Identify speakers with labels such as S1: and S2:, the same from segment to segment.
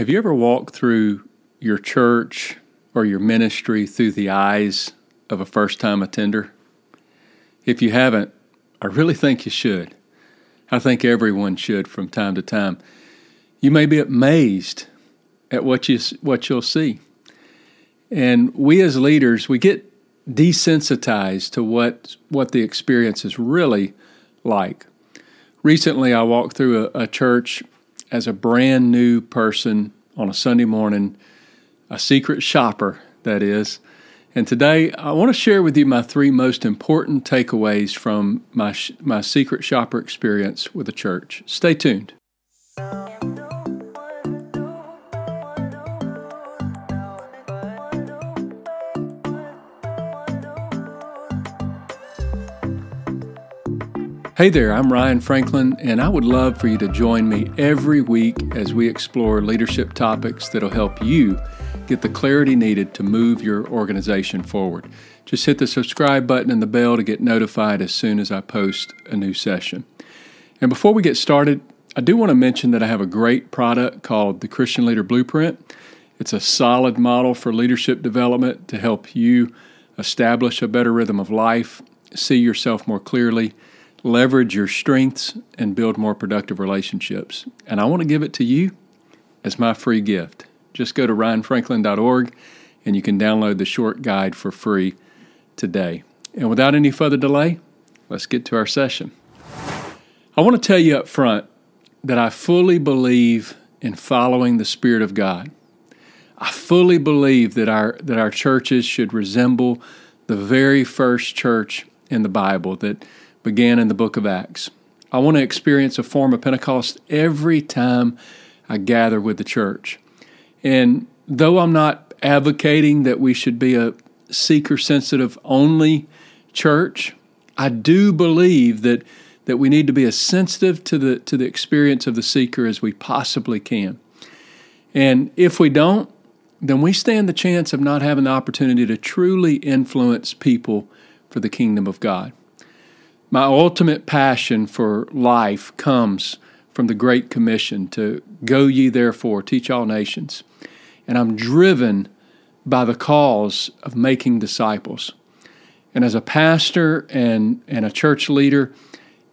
S1: Have you ever walked through your church or your ministry through the eyes of a first time attender? If you haven't, I really think you should. I think everyone should from time to time. You may be amazed at what you what you'll see. And we as leaders, we get desensitized to what what the experience is really like. Recently I walked through a, a church as a brand new person on a Sunday morning, a secret shopper, that is. And today I want to share with you my three most important takeaways from my, my secret shopper experience with the church. Stay tuned. Hey there, I'm Ryan Franklin, and I would love for you to join me every week as we explore leadership topics that'll help you get the clarity needed to move your organization forward. Just hit the subscribe button and the bell to get notified as soon as I post a new session. And before we get started, I do want to mention that I have a great product called the Christian Leader Blueprint. It's a solid model for leadership development to help you establish a better rhythm of life, see yourself more clearly leverage your strengths, and build more productive relationships. And I want to give it to you as my free gift. Just go to ryanfranklin.org and you can download the short guide for free today. And without any further delay, let's get to our session. I want to tell you up front that I fully believe in following the Spirit of God. I fully believe that our that our churches should resemble the very first church in the Bible that began in the book of Acts. I want to experience a form of Pentecost every time I gather with the church. And though I'm not advocating that we should be a seeker sensitive only church, I do believe that that we need to be as sensitive to the to the experience of the seeker as we possibly can. And if we don't, then we stand the chance of not having the opportunity to truly influence people for the kingdom of God. My ultimate passion for life comes from the Great Commission to go ye therefore, teach all nations. And I'm driven by the cause of making disciples. And as a pastor and, and a church leader,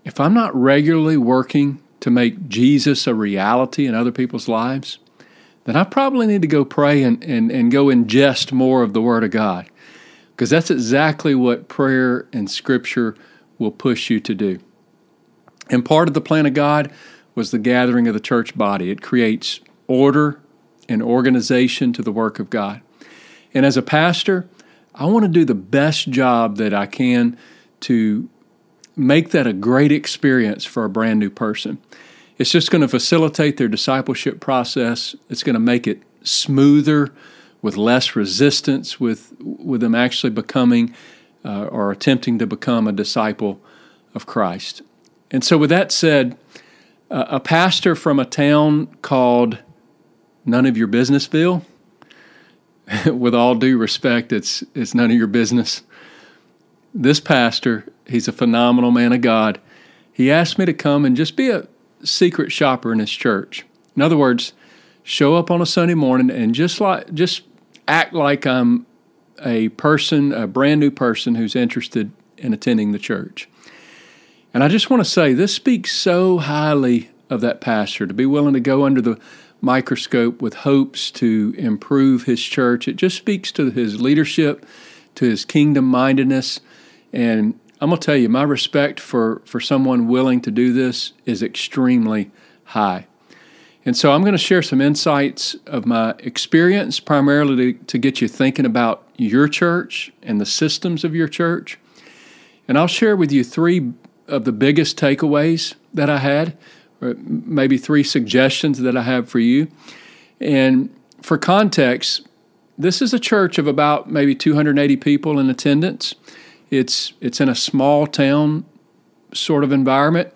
S1: if I'm not regularly working to make Jesus a reality in other people's lives, then I probably need to go pray and, and, and go ingest more of the Word of God. Because that's exactly what prayer and Scripture will push you to do. And part of the plan of God was the gathering of the church body. It creates order and organization to the work of God. And as a pastor, I want to do the best job that I can to make that a great experience for a brand new person. It's just going to facilitate their discipleship process. It's going to make it smoother with less resistance with with them actually becoming uh, or attempting to become a disciple of Christ. And so, with that said, uh, a pastor from a town called None of Your Businessville, with all due respect, it's, it's none of your business. This pastor, he's a phenomenal man of God. He asked me to come and just be a secret shopper in his church. In other words, show up on a Sunday morning and just like just act like I'm a person, a brand new person who's interested in attending the church. And I just want to say this speaks so highly of that pastor to be willing to go under the microscope with hopes to improve his church. It just speaks to his leadership, to his kingdom mindedness. And I'm going to tell you, my respect for, for someone willing to do this is extremely high. And so I'm going to share some insights of my experience, primarily to, to get you thinking about your church and the systems of your church. And I'll share with you three of the biggest takeaways that I had, or maybe three suggestions that I have for you. And for context, this is a church of about maybe 280 people in attendance. It's it's in a small town sort of environment.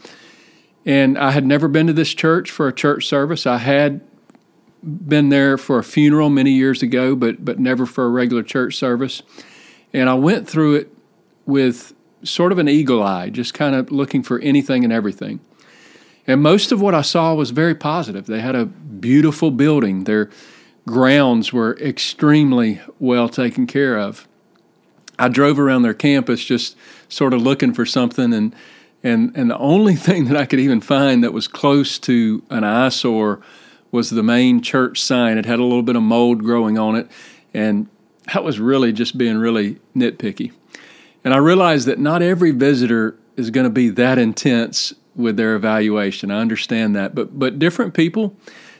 S1: And I had never been to this church for a church service. I had been there for a funeral many years ago, but but never for a regular church service. And I went through it with sort of an eagle eye, just kind of looking for anything and everything. And most of what I saw was very positive. They had a beautiful building. Their grounds were extremely well taken care of. I drove around their campus just sort of looking for something and and and the only thing that I could even find that was close to an eyesore was the main church sign. It had a little bit of mold growing on it, and that was really just being really nitpicky. And I realized that not every visitor is going to be that intense with their evaluation. I understand that, but but different people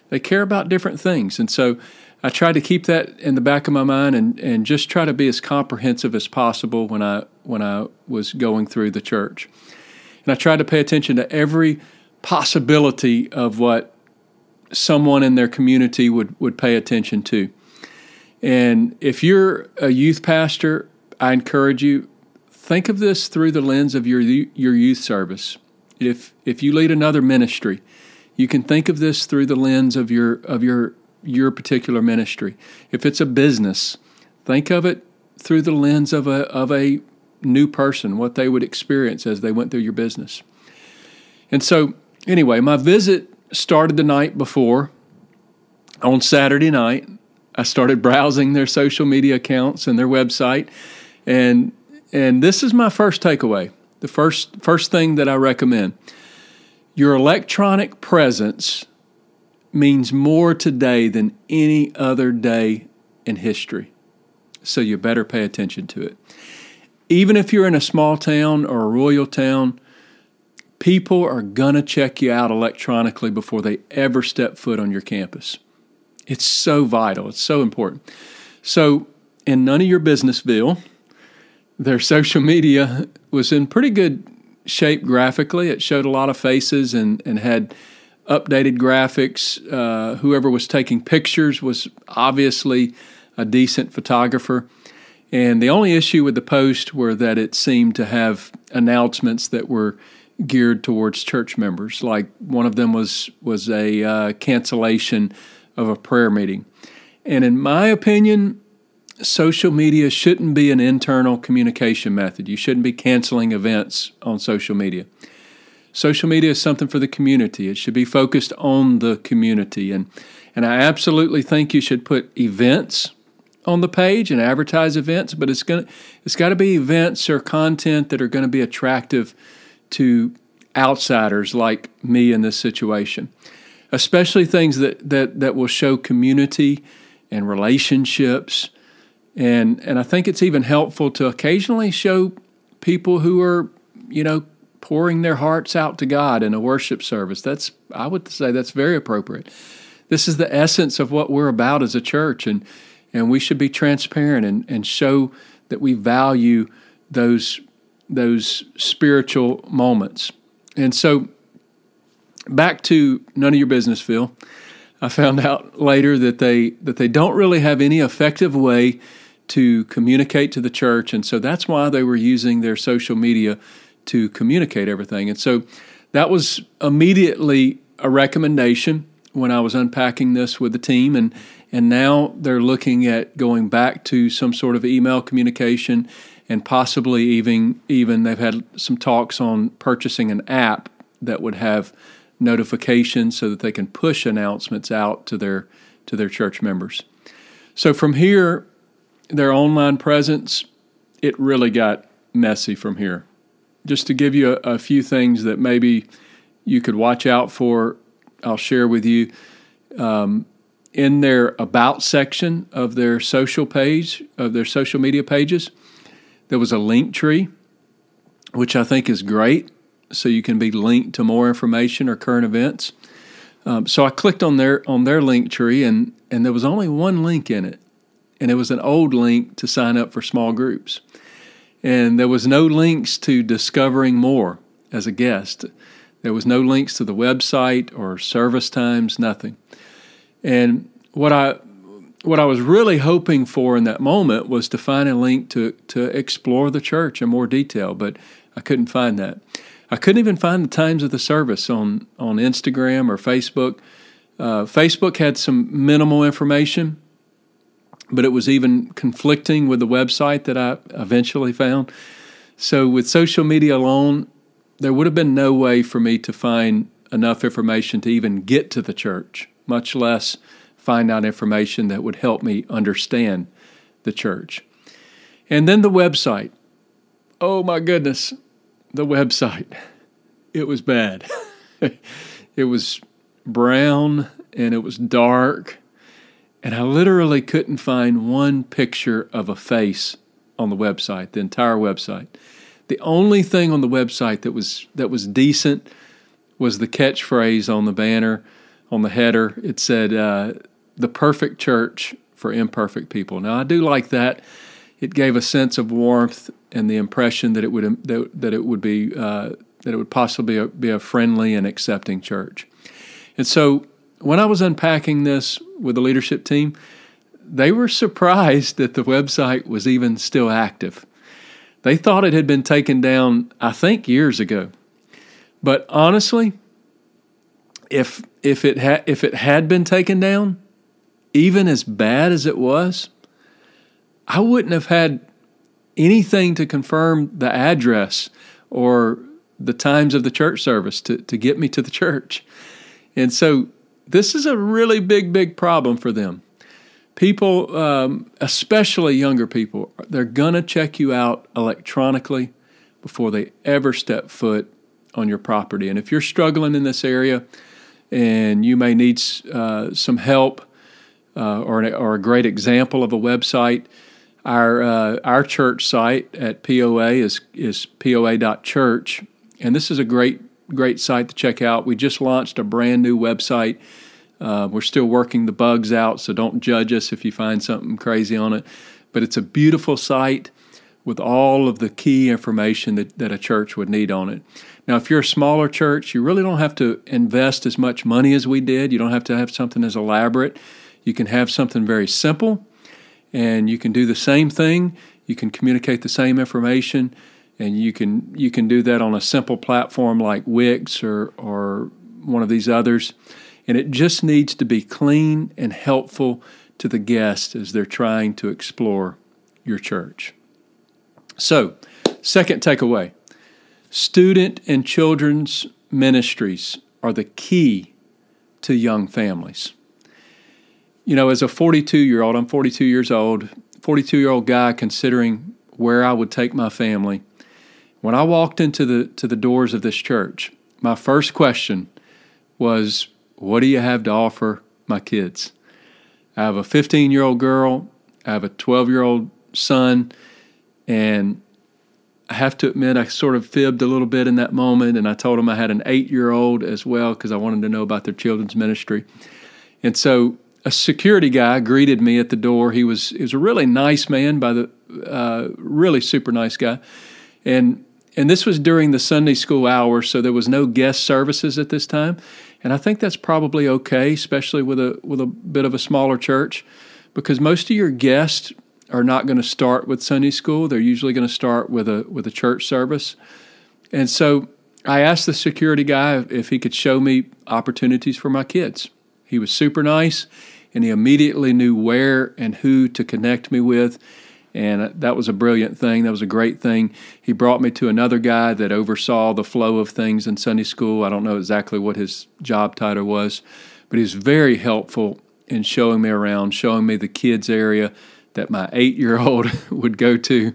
S1: they care about different things, and so I try to keep that in the back of my mind and, and just try to be as comprehensive as possible when I when I was going through the church. And I tried to pay attention to every possibility of what someone in their community would, would pay attention to. And if you're a youth pastor, I encourage you think of this through the lens of your your youth service. If if you lead another ministry, you can think of this through the lens of your of your your particular ministry. If it's a business, think of it through the lens of a of a new person, what they would experience as they went through your business. And so, anyway, my visit started the night before. On Saturday night, I started browsing their social media accounts and their website, and and this is my first takeaway. The first first thing that I recommend: your electronic presence means more today than any other day in history. So you better pay attention to it. Even if you're in a small town or a royal town, people are going to check you out electronically before they ever step foot on your campus. It's so vital, it's so important. So, in none of your businessville, their social media was in pretty good shape graphically. It showed a lot of faces and, and had updated graphics. Uh, whoever was taking pictures was obviously a decent photographer. And the only issue with the post were that it seemed to have announcements that were geared towards church members. Like one of them was was a uh, cancellation of a prayer meeting. And in my opinion, social media shouldn't be an internal communication method. You shouldn't be canceling events on social media. Social media is something for the community. It should be focused on the community. And, and I absolutely think you should put events on the page and advertise events, but it's to it's got to be events or content that are going to be attractive to outsiders like me in this situation. Especially things that that that will show community and relationships and and I think it's even helpful to occasionally show people who are, you know, pouring their hearts out to God in a worship service. That's I would say that's very appropriate. This is the essence of what we're about as a church, and and we should be transparent and, and show that we value those those spiritual moments. And so back to none of your businessville. I found out later that they that they don't really have any effective way to communicate to the church, and so that's why they were using their social media to communicate everything. And so that was immediately a recommendation when I was unpacking this with the team and and now they're looking at going back to some sort of email communication and possibly even even they've had some talks on purchasing an app that would have notifications so that they can push announcements out to their to their church members. So from here their online presence it really got messy from here just to give you a, a, few things that maybe you could watch out for, I'll share with you. Um, in their about section of their social page, of their social media pages, there was a Linktree, which I think is great. So you can be linked to more information or current events. Um, so I clicked on their on their Linktree, and and there was only one link in it, and it was an old link to sign up for small groups and there was no links to discovering more as a guest. There was no links to the website or service times, nothing. And what I what I was really hoping for in that moment was to find a link to to explore the church in more detail, but I couldn't find that. I couldn't even find the times of the service on on Instagram or Facebook. Uh, Facebook had some minimal information, but it was even conflicting with the website that I eventually found. So, with social media alone, there would have been no way for me to find enough information to even get to the church, much less find out information that would help me understand the church. And then the website. Oh my goodness, the website. It was bad. it was brown and it was dark. And I literally couldn't find one picture of a face on the website, the entire website. The only thing on the website that was that was decent was the catchphrase on the banner, on the header. It said, uh, "The perfect church for imperfect people." Now I do like that. It gave a sense of warmth and the impression that it would that, that it would be uh, that it would possibly be a, friendly and accepting church. And so when I was unpacking this with the leadership team, they were surprised that the website was even still active. They thought it had been taken down, I think, years ago. But honestly, if if it had if it had been taken down, even as bad as it was, I wouldn't have had anything to confirm the address or the times of the church service to, to get me to the church. And so this is a really big, big problem for them. People, um, especially younger people, they're going to check you out electronically before they ever step foot on your property. And if you're struggling in this area and you may need uh, some help uh, or, an, or a great example of a website, our uh, our church site at POA is is poa.church, and this is a great great site to check out. We just launched a brand new website. Uh, we're still working the bugs out, so don't judge us if you find something crazy on it. But it's a beautiful site with all of the key information that, that a church would need on it. Now, if you're a smaller church, you really don't have to invest as much money as we did. You don't have to have something as elaborate. You can have something very simple, and you can do the same thing. You can communicate the same information and you can you can do that on a simple platform like Wix or or one of these others, and it just needs to be clean and helpful to the guest as they're trying to explore your church. So, second takeaway: student and children's ministries are the key to young families. You know, as a 42 year old, I'm 42 years old, 42 year old guy considering where I would take my family when I walked into the to the doors of this church, my first question was, "What do you have to offer my kids?" I have a 15 year old girl, I have a 12 year old son, and I have to admit I sort of fibbed a little bit in that moment, and I told them I had an eight year old as well because I wanted to know about their children's ministry, and so a security guy greeted me at the door. He was he was a really nice man, by the uh, really super nice guy, and and this was during the Sunday school hours, so there was no guest services at this time. And I think that's probably okay, especially with a with a bit of a smaller church, because most of your guests are not going to start with Sunday school. They're usually going to start with a with a church service. And so I asked the security guy if he could show me opportunities for my kids. He was super nice, and he immediately knew where and who to connect me with and that was a brilliant thing. That was a great thing. He brought me to another guy that oversaw the flow of things in Sunday school. I don't know exactly what his job title was, but he was very helpful in showing me around, showing me the kids' area that my eight year old would go to.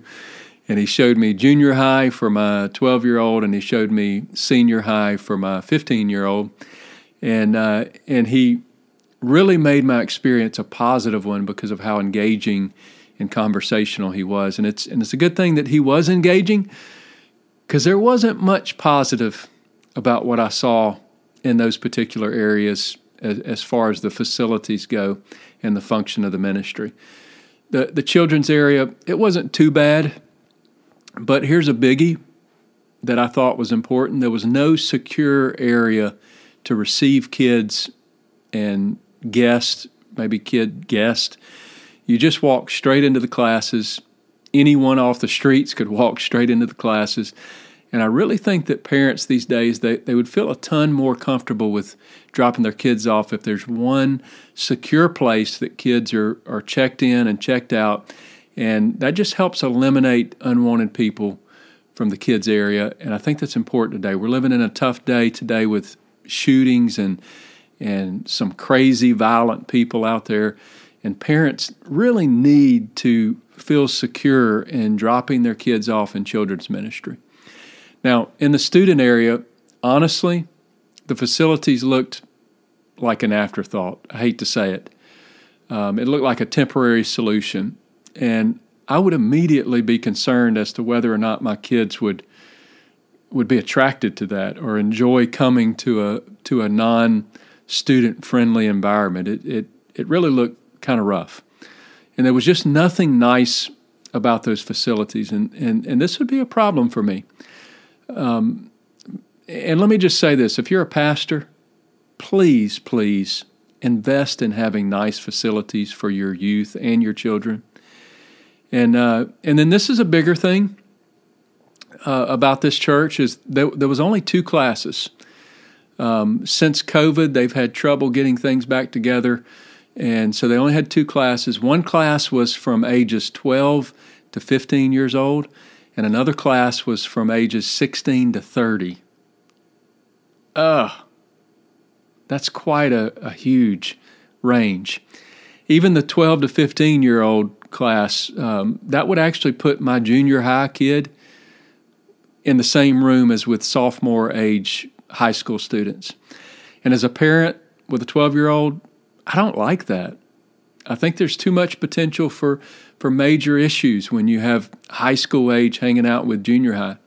S1: And he showed me junior high for my 12 year old, and he showed me senior high for my 15 year old. And, uh, and he really made my experience a positive one because of how engaging and conversational he was. And it's and it's a good thing that he was engaging because there wasn't much positive about what I saw in those particular areas as, as, far as the facilities go and the function of the ministry. The the children's area, it wasn't too bad, but here's a biggie that I thought was important. There was no secure area to receive kids and guests, maybe kid guests you just walk straight into the classes. Anyone off the streets could walk straight into the classes. And I really think that parents these days they, they would feel a ton more comfortable with dropping their kids off if there's one secure place that kids are, are checked in and checked out. And that just helps eliminate unwanted people from the kids area. And I think that's important today. We're living in a tough day today with shootings and and some crazy violent people out there and parents really need to feel secure in dropping their kids off in children's ministry. Now, in the student area, honestly, the facilities looked like an afterthought. I hate to say it. Um, it looked like a temporary solution. And I would immediately be concerned as to whether or not my kids would would be attracted to that or enjoy coming to a to a non student friendly environment. It, it it really looked kind of rough, and there was just nothing nice about those facilities, and and and this would be a problem for me. Um, and let me just say this: if you're a pastor, please, please invest in having nice facilities for your youth and your children. And uh, and then this is a bigger thing uh, about this church is there, there was only two classes. Um, since COVID, they've had trouble getting things back together, and so they only had two classes. One class was from ages 12 to 15 years old, and another class was from ages 16 to 30. Ugh, that's quite a, a huge range. Even the 12 to 15 year old class, um, that would actually put my junior high kid in the same room as with sophomore age high school students. And as a parent with a 12 year old, I don't like that. I think there's too much potential for, for major issues when you have high school age hanging out with junior high.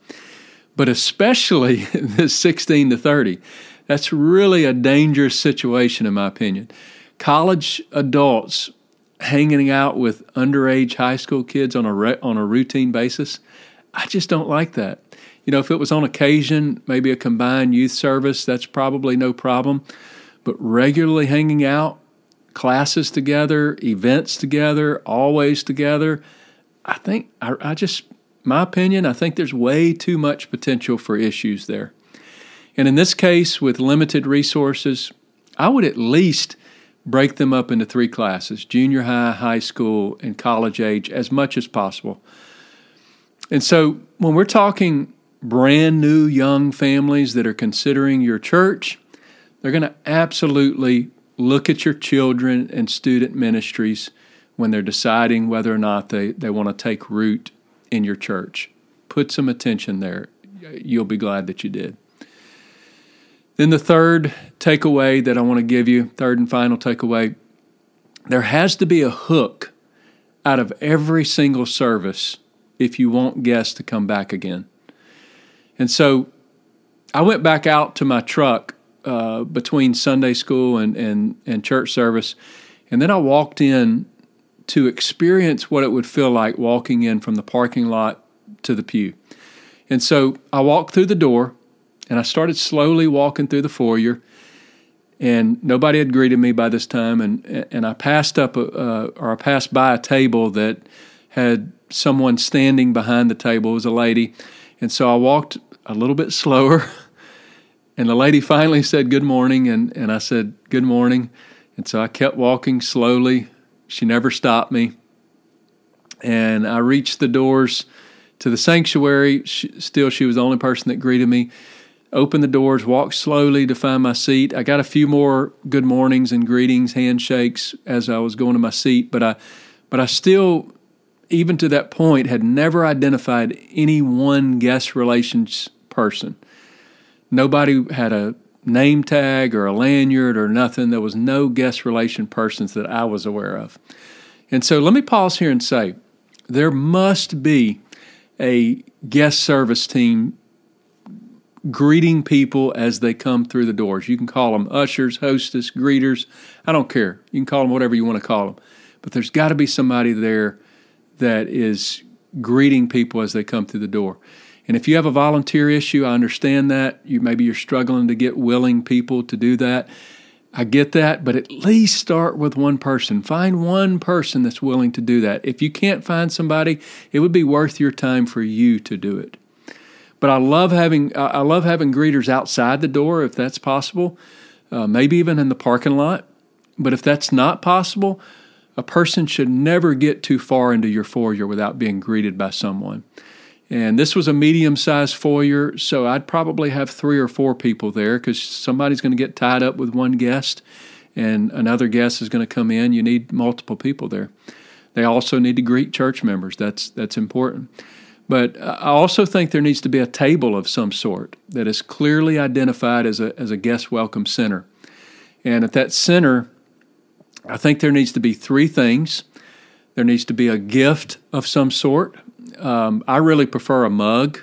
S1: But especially this 16 to 30, that's really a dangerous situation, in my opinion. College adults hanging out with underage high school kids on a re- on a routine basis. I just don't like that. You know, if it was on occasion, maybe a combined youth service, that's probably no problem. But regularly hanging out, classes together, events together, always together, I think I, I just my opinion, I think there's way too much potential for issues there. And in this case, with limited resources, I would at least break them up into three classes junior high, high school, and college age as much as possible. And so when we're talking brand new young families that are considering your church, they're going to absolutely look at your children and student ministries when they're deciding whether or not they, they want to take root in your church. Put some attention there. You'll be glad that you did. Then the third takeaway that I want to give you, third and final takeaway, there has to be a hook out of every single service if you want guests to come back again. And so I went back out to my truck uh, between Sunday school and, and, and church service, and then I walked in to experience what it would feel like walking in from the parking lot to the pew. And so I walked through the door and I started slowly walking through the foyer, and nobody had greeted me by this time. And and I passed up a, uh, or I passed by a table that had someone standing behind the table. It was a lady, and so I walked a little bit slower. And the lady finally said good morning, and, and I said good morning. And so I kept walking slowly. She never stopped me. And I reached the doors to the sanctuary. She, still, she was the only person that greeted me opened the doors, walked slowly to find my seat. I got a few more good mornings and greetings, handshakes as I was going to my seat, but I but I still even to that point had never identified any one guest relations person. Nobody had a name tag or a lanyard or nothing. There was no guest relation persons that I was aware of. And so let me pause here and say there must be a guest service team greeting people as they come through the doors. You can call them ushers, hostess, greeters. I don't care. You can call them whatever you want to call them. But there's got to be somebody there that is greeting people as they come through the door. And if you have a volunteer issue, I understand that. You maybe you're struggling to get willing people to do that. I get that, but at least start with one person. Find one person that's willing to do that. If you can't find somebody, it would be worth your time for you to do it. But I love having I love having greeters outside the door if that's possible, uh, maybe even in the parking lot. But if that's not possible, a person should never get too far into your foyer without being greeted by someone. And this was a medium sized foyer, so I'd probably have three or four people there because somebody's going to get tied up with one guest and another guest is going to come in. You need multiple people there. They also need to greet church members. That's that's important. But uh, I also think there needs to be a table of some sort that is clearly identified as a as a guest welcome center. And at that center, I think there needs to be three things. There needs to be a gift of some sort. Um, I really prefer a mug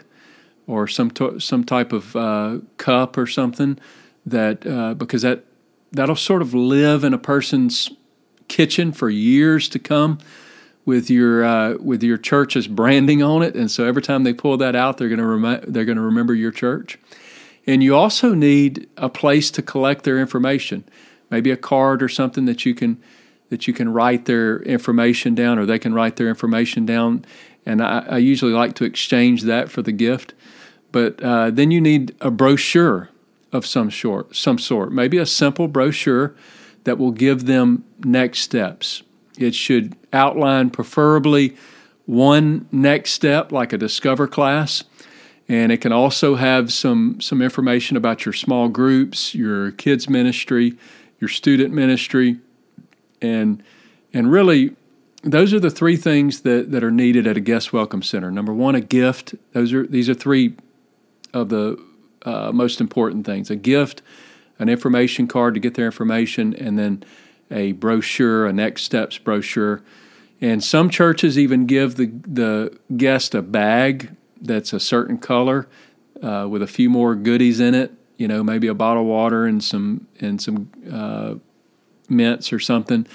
S1: or some some type of uh, cup or something that uh, because that that'll sort of live in a person's kitchen for years to come with your uh, with your church's branding on it, and so every time they pull that out, they're going to rem- they're going to remember your church. And you also need a place to collect their information, maybe a card or something that you can that you can write their information down, or they can write their information down. And I, I usually like to exchange that for the gift. But uh, then you need a brochure of some sort, some sort, maybe a simple brochure that will give them next steps. It should outline preferably one next step, like a discover class, and it can also have some some information about your small groups, your kids ministry, your student ministry, and and really those are the three things that, that are needed at a guest welcome center. Number one, a gift. Those are these are three of the uh, most important things: a gift, an information card to get their information, and then a brochure, a next steps brochure. And some churches even give the the guest a bag that's a certain color uh, with a few more goodies in it. You know, maybe a bottle of water and some and some uh, mints or something.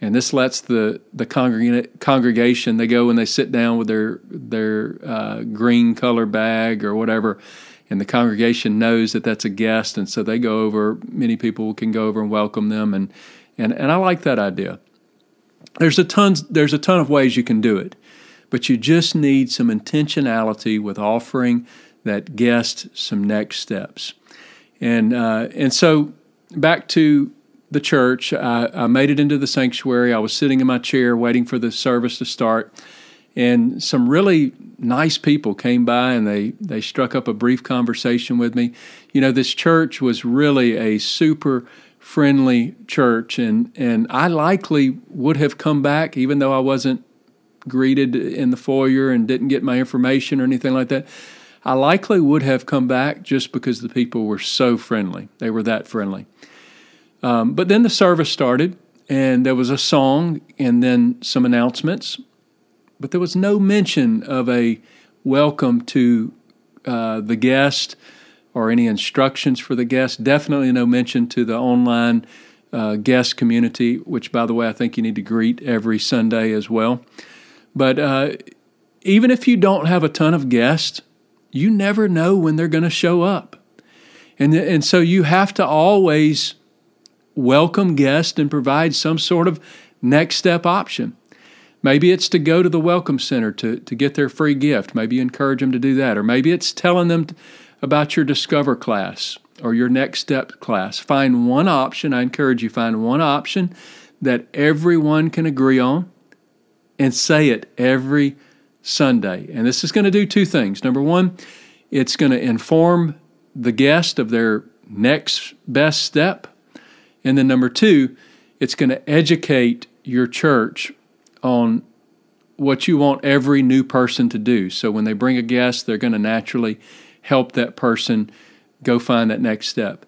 S1: And this lets the the congregation they go and they sit down with their their uh, green color bag or whatever and the congregation knows that that's a guest, and so they go over. Many people can go over and welcome them, and and and I like that idea. There's a ton there's a ton of ways you can do it, but you just need some intentionality with offering that guest some next steps, and uh, and so back to the church. I, I made it into the sanctuary. I was sitting in my chair waiting for the service to start and some really nice people came by and they they struck up a brief conversation with me. You know, this church was really a super friendly church and and I likely would have come back even though I wasn't greeted in the foyer and didn't get my information or anything like that. I likely would have come back just because the people were so friendly. They were that friendly. Um, but then the service started, and there was a song and then some announcements but there was no mention of a welcome to uh, the guest or any instructions for the guest. Definitely no mention to the online uh, guest community, which, by the way, I think you need to greet every Sunday as well. But uh, even if you don't have a ton of guests, you never know when they're going to show up. And, and so you have to always welcome guests and provide some sort of next step option. Maybe it's to go to the Welcome Center to, to get their free gift. Maybe you encourage them to do that. Or maybe it's telling them about your Discover class or your Next Step class. Find one option. I encourage you find one option that everyone can agree on and say it every Sunday. And this is going to do two things. Number one, it's going to inform the guest of their next best step. And then number two, it's going to educate your church on what you want every new person to do. So when they bring a guest, they're going to naturally help that person go find that next step.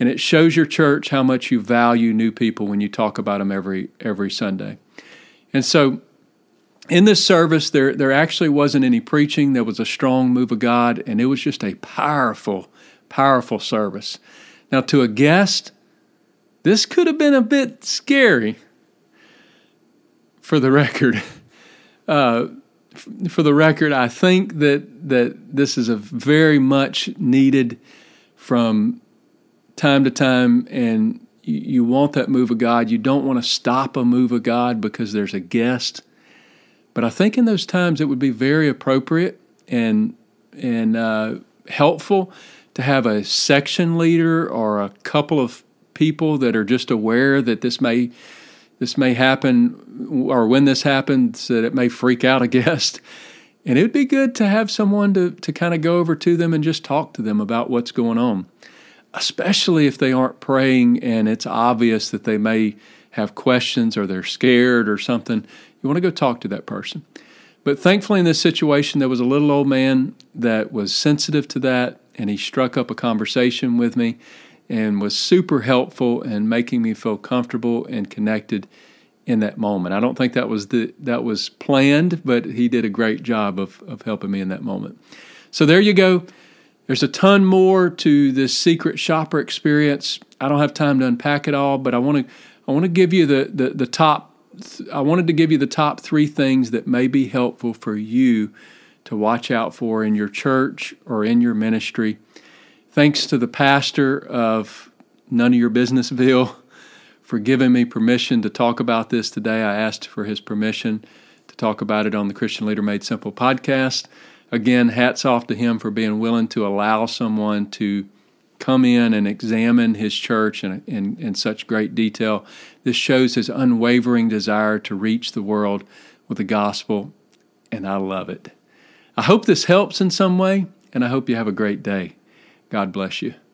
S1: And it shows your church how much you value new people when you talk about them every every Sunday. And so in this service there there actually wasn't any preaching, there was a strong move of God and it was just a powerful powerful service. Now to a guest, this could have been a bit scary for the record, uh, for the record, I think that that this is a very much needed from time to time, and you, you want that move of God. You don't want to stop a move of God because there's a guest. But I think in those times it would be very appropriate and and uh, helpful to have a section leader or a couple of people that are just aware that this may this may happen, or when this happens, that it may freak out a guest. And it would be good to have someone to, to kind of go over to them and just talk to them about what's going on, especially if they aren't praying and it's obvious that they may have questions or they're scared or something. You want to go talk to that person. But thankfully, in this situation, there was a little old man that was sensitive to that, and he struck up a conversation with me and was super helpful in making me feel comfortable and connected in that moment. I don't think that was the that was planned, but he did a great job of of helping me in that moment. So there you go. There's a ton more to this secret shopper experience. I don't have time to unpack it all, but I want to I want to give you the the, the top I wanted to give you the top 3 things that may be helpful for you to watch out for in your church or in your ministry. Thanks to the pastor of None of Your Businessville for giving me permission to talk about this today. I asked for his permission to talk about it on the Christian Leader Made Simple podcast. Again, hats off to him for being willing to allow someone to come in and examine his church in, in, in such great detail. This shows his unwavering desire to reach the world with the gospel, and I love it. I hope this helps in some way, and I hope you have a great day. God bless you.